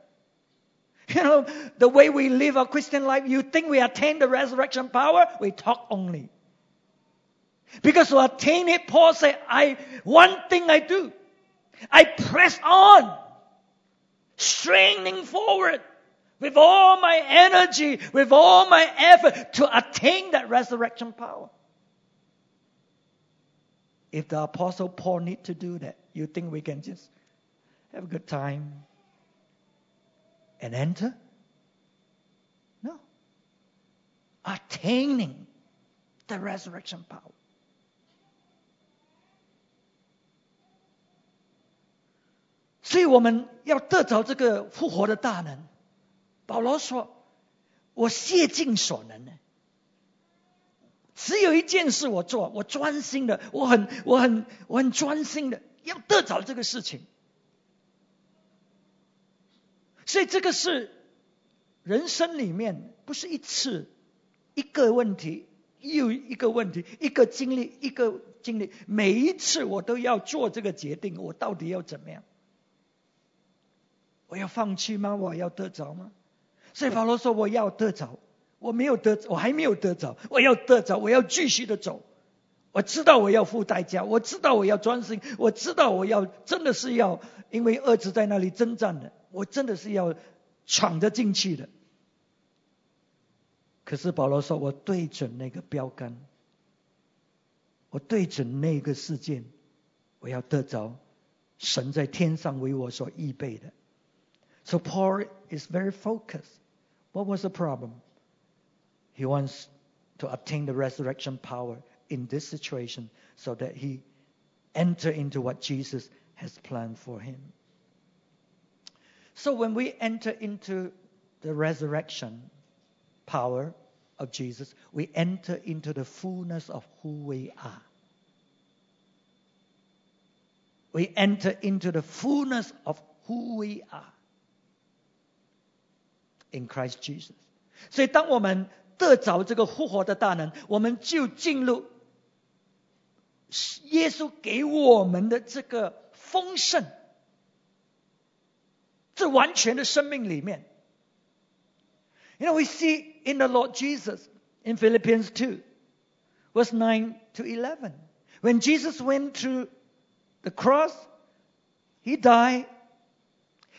*laughs* You know, the way we live our Christian life, you think we attain the resurrection power, we talk only. Because to attain it, Paul said, I, one thing I do, I press on, straining forward with all my energy, with all my effort to attain that resurrection power. If the apostle Paul need to do that, you think we can just have a good time and enter? No. Attaining the resurrection power. 所以我们要得着这个复活的大能。保罗说：“我竭尽所能呢，只有一件事我做，我专心的，我很、我很、我很专心的要得着这个事情。所以这个是人生里面不是一次一个问题，又一个问题，一个经历一个经历，每一次我都要做这个决定，我到底要怎么样？我要放弃吗？我要得着吗？”所以保罗说：“我要得着，我没有得，我还没有得着，我要得着，我要继续的走。我知道我要付代价，我知道我要专心，我知道我要真的是要，因为儿子在那里征战的，我真的是要闯着进去的。可是保罗说，我对准那个标杆，我对准那个事件，我要得着神在天上为我所预备的。So Paul is very focused. What was the problem? He wants to obtain the resurrection power in this situation so that he enter into what Jesus has planned for him. So when we enter into the resurrection power of Jesus, we enter into the fullness of who we are. We enter into the fullness of who we are in Christ Jesus。所以，当我们得着这个复活的大能，我们就进入耶稣给我们的这个丰盛、 这完全的生命里面。You know, we see in the Lord Jesus in Philippians 2, verse 9 to 11. When Jesus went to the cross, he died,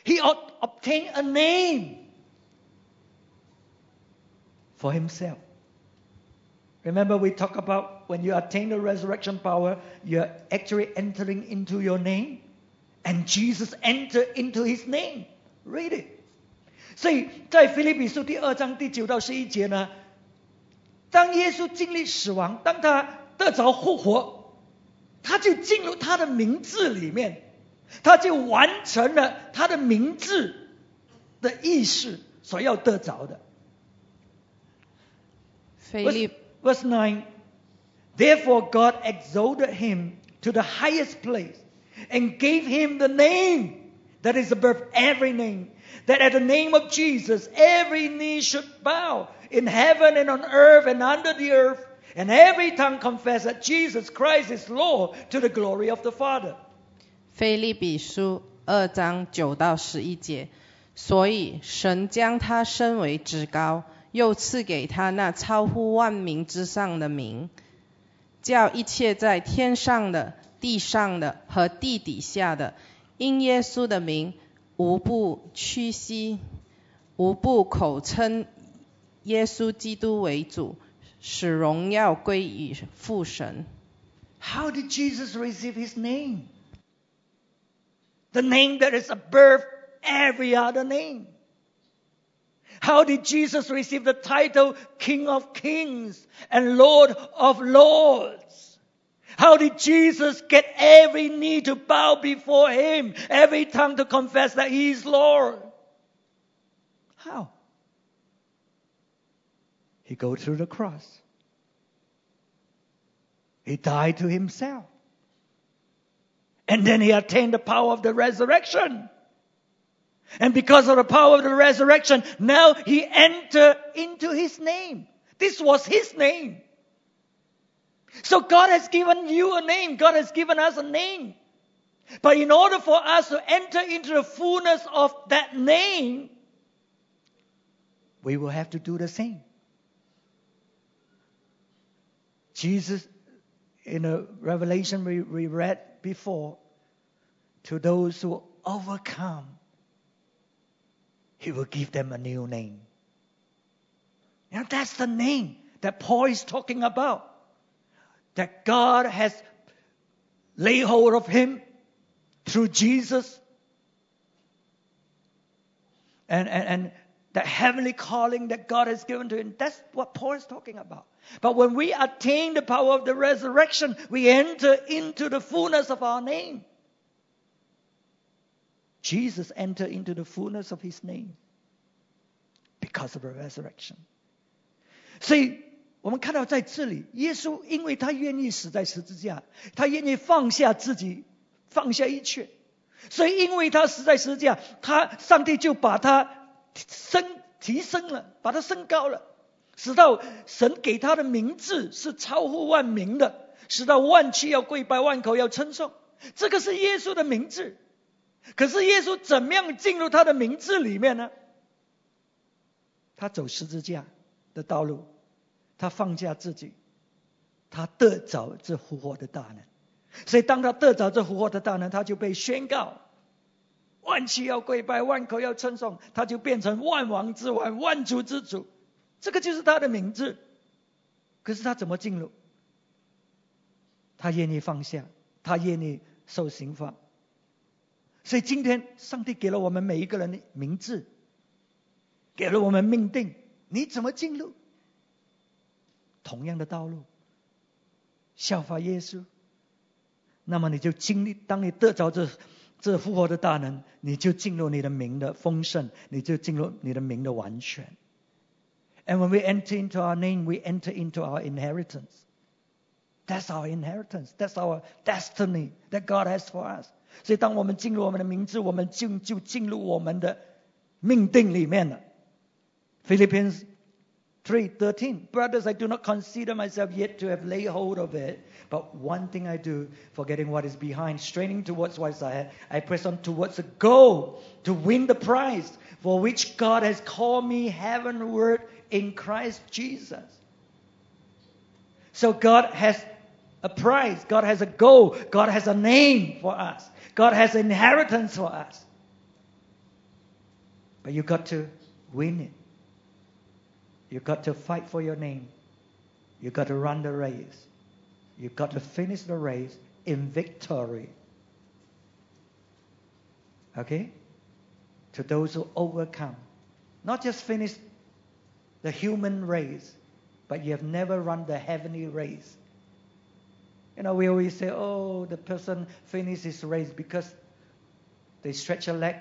he obtained a name for himself. Remember, we talk about when you attain the resurrection power, you're actually entering into your name, and Jesus entered into his name. Read it. 所以在腓立比书第二章第九到十一节呢，当耶稣经历死亡，当他得着复活，他就进入他的名字里面，他就完成了他的名字的意识所要得着的。Verse 9 Therefore God exalted him to the highest place and gave him the name that is above every name, that at the name of Jesus every knee should bow in heaven and on earth and under the earth, and every tongue confess that Jesus Christ is Lord to the glory of the Father. 腓利比书二章九到十一节，所以神将他升为至高，又赐给他那超乎万名之上的名，叫一切在天上的、地上的和地底下的， 因耶稣的名，无不屈膝，无不口称耶稣基督为主，使荣耀归于父神。 How did Jesus receive his name? The name that is above every other name. How did Jesus receive the title King of Kings and Lord of Lords? How did Jesus get every knee to bow before him, every tongue to confess that he is Lord? How? He go through the cross. He died to himself. And then he attained the power of the resurrection. And because of the power of the resurrection, now he entered into his name. This was his name. So God has given you a name. God has given us a name. But in order for us to enter into the fullness of that name, we will have to do the same. Jesus, in a revelation we, we read before, to those who overcome, he will give them a new name. Now that's the name that Paul is talking about. That God has laid hold of him through Jesus. And, and, and the heavenly calling that God has given to him. That's what Paul is talking about. But when we attain the power of the resurrection, we enter into the fullness of our name. Jesus entered into the fullness of his name because of the resurrection. 所以我们看到在这里，耶稣因为他愿意死在十字架，他愿意放下自己，放下一切，所以因为他死在十字架，他上帝就把他升提升了，把他升高了，使到神给他的名字是超乎万名的，使到万妻要跪拜，万口要称颂。这个是耶稣的名字。可是耶稣怎么样进入他的名字里面呢？他走十字架的道路，他放下自己，他得着这复活的大能。所以当他得着这复活的大能，他就被宣告万妻要跪拜，万口要称颂，他就变成万王之王、万族之主。这个就是他的名字。可是他怎么进入？他愿意放下，他愿意受刑罚。所以今天上帝给了我们每一个人的名字，给了我们命定，你怎么进入？同样的道路，效法耶稣，那么你就经历，当你得着这这复活的大能，你就进入你的名的丰盛，你就进入你的名的完全。And when we enter into our name, we enter into our inheritance. That's our inheritance. That's our destiny that God has for us. 所以，当我们进入我们的名字，我们进就进入我们的命定里面了。Philippians 3:13 Brothers, I do not consider myself yet to have laid hold of it, but one thing I do, forgetting what is behind, straining towards what is ahead, I press on towards the goal to win the prize for which God has called me heavenward in Christ Jesus. So God has a prize, God has a goal, God has a name for us. God has inheritance for us. But you got to win it. You got to fight for your name. You've got to run the race. You've got to finish the race in victory. Okay? To those who overcome. Not just finish the human race, but you have never run the heavenly race. You know, we always say, oh, the person finished his race because they stretch a leg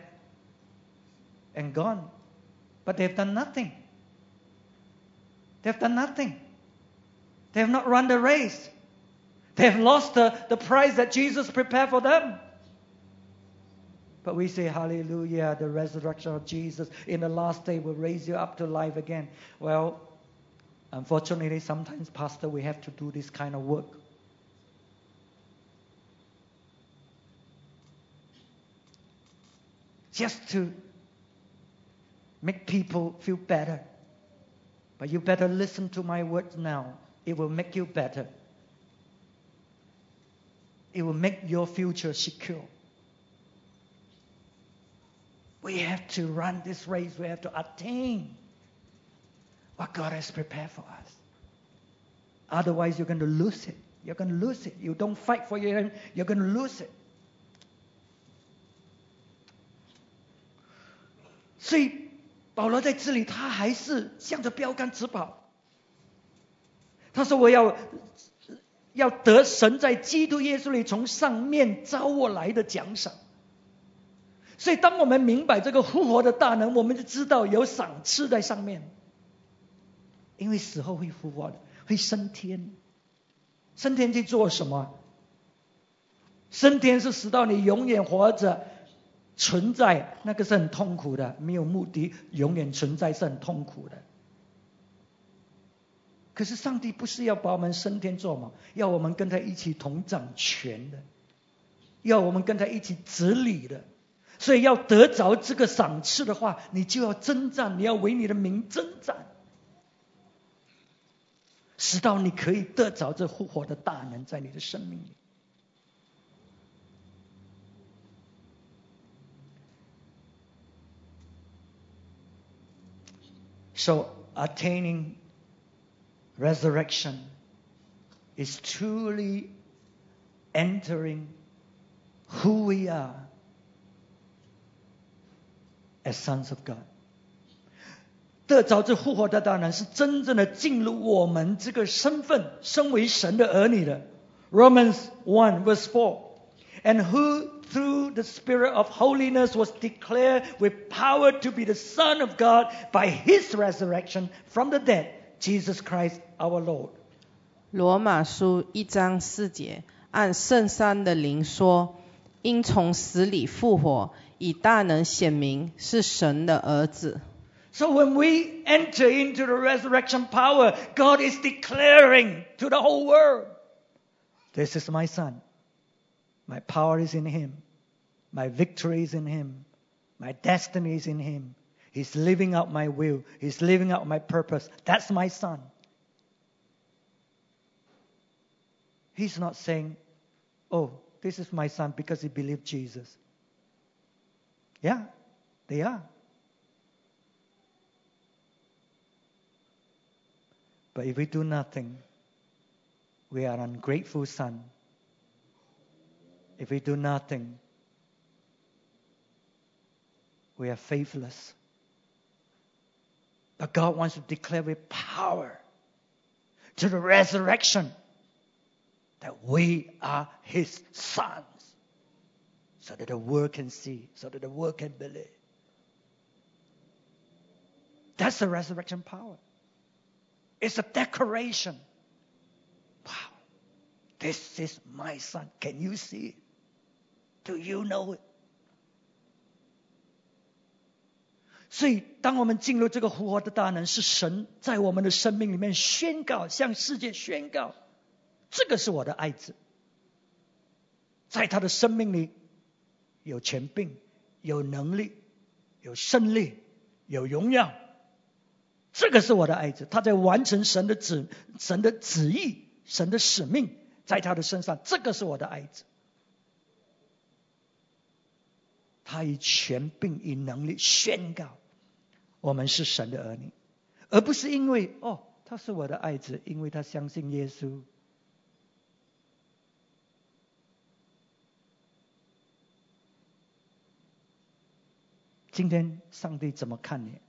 and gone. But they've done nothing. They've done nothing. They have not run the race. They have lost the, the prize that Jesus prepared for them. But we say, Hallelujah, the resurrection of Jesus in the last day will raise you up to life again. Well, unfortunately, sometimes, Pastor, we have to do this kind of work. Just to make people feel better. But you better listen to my words now. It will make you better. It will make your future secure. We have to run this race. We have to attain what God has prepared for us. Otherwise, you're going to lose it. You're going to lose it. You don't fight for your you're going to lose it. 所以保罗在这里，他还是向着标杆直跑。他说：“我要要得神在基督耶稣里从上面招我来的奖赏。”所以，当我们明白这个复活的大能，我们就知道有赏赐在上面。因为死后会复活的，会升天。升天去做什么？升天是使到你永远活着。存在那个是很痛苦的，没有目的，永远存在是很痛苦的。可是上帝不是要把我们升天做吗？要我们跟他一起同掌权的，要我们跟他一起治理的。所以要得着这个赏赐的话，你就要征战，你要为你的名征战，直到你可以得着这复活的大能在你的生命里。So attaining resurrection is truly entering who we are as sons of God. 得着这复活的大能，是真正的进入我们这个身份，身为神的儿女的。Romans one verse four, and who through the Spirit of holiness was declared with power to be the Son of God by his resurrection from the dead, Jesus Christ our Lord. 罗马书一章四节，按圣善的灵说，因从死里复活，以大能显明是神的儿子。So when we enter into the resurrection power, God is declaring to the whole world, "This is my son." My power is in Him. My victory is in Him. My destiny is in Him. He's living out my will. He's living out my purpose. That's my son. He's not saying, oh, this is my son because he believed Jesus. Yeah, they are. But if we do nothing, we are an ungrateful son if we do nothing, we are faithless. But God wants to declare with power to the resurrection that we are His sons, so that the world can see, so that the world can believe. That's the resurrection power. It's a declaration. Wow, this is my son. Can you see it? Do you know it? 所以，当我们进入这个复活的大能，是神在我们的生命里面宣告，向世界宣告，这个是我的爱子，在他的生命里有权柄、有能力、有胜利、有荣耀，这个是我的爱子，他在完成神的旨、神的旨意、神的使命，在他的身上，这个是我的爱子。他以权柄、以能力宣告，我们是神的儿女，而不是因为哦，他是我的爱子，因为他相信耶稣。今天上帝怎么看你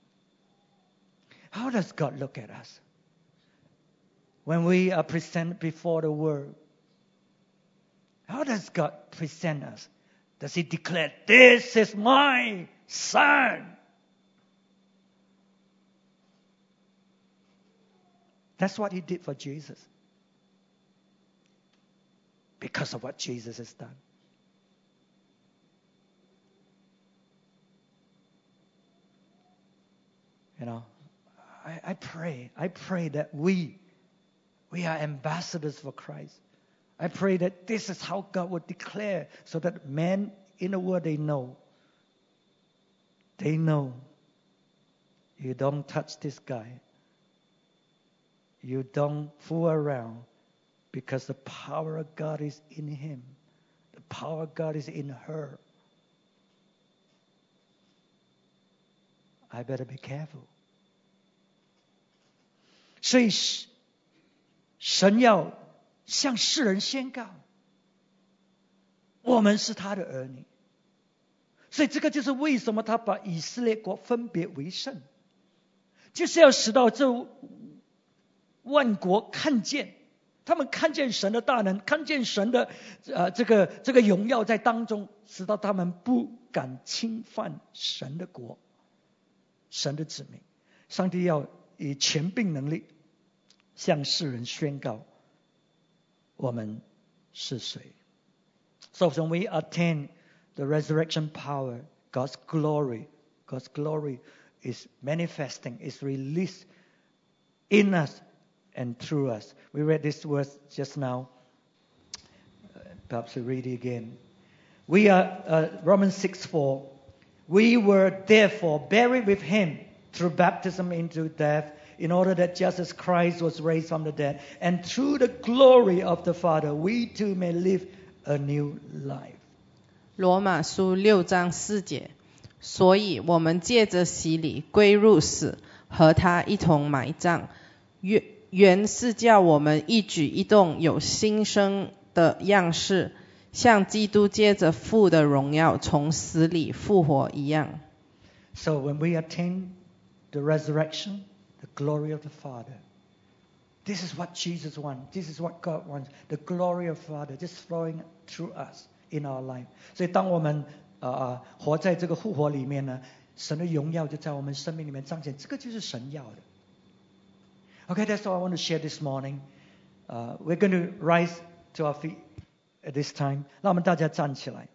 ？How does God look at us when we are present before the world? How does God present us? Does he declare, This is my son? That's what he did for Jesus. Because of what Jesus has done. You know, I, I pray, I pray that we, we are ambassadors for Christ. I pray that this is how God would declare so that men in the world they know. They know you don't touch this guy. You don't fool around because the power of God is in him. The power of God is in her. I better be careful. 所以，神要 向世人宣告，我们是他的儿女。所以，这个就是为什么他把以色列国分别为圣，就是要使到这万国看见，他们看见神的大能，看见神的呃这个这个荣耀在当中，使到他们不敢侵犯神的国，神的子民。上帝要以权柄能力。向世人宣告我们是谁。So when we attain the resurrection power, God's glory, God's glory is manifesting, is released in us and through us. We read this verse just now. Perhaps we read it again. We are uh, Romans 6 4. We were therefore buried with him through baptism into death in order that just as Christ was raised from the dead, and through the glory of the Father, we too may live a new life. 罗马书六章四节，所以我们借着洗礼归入死，和他一同埋葬，原原是叫我们一举一动有新生的样式，像基督借着父的荣耀从死里复活一样。So when we attain the resurrection, the glory of the Father. This is what Jesus wants. This is what God wants. The glory of Father just flowing through us in our life. 所以当我们呃活在这个复活里面呢，神的荣耀就在我们生命里面彰显。这个就是神要的。Okay, that's all I want to share this morning. Uh, we're going to rise to our feet at this time. 让我们大家站起来。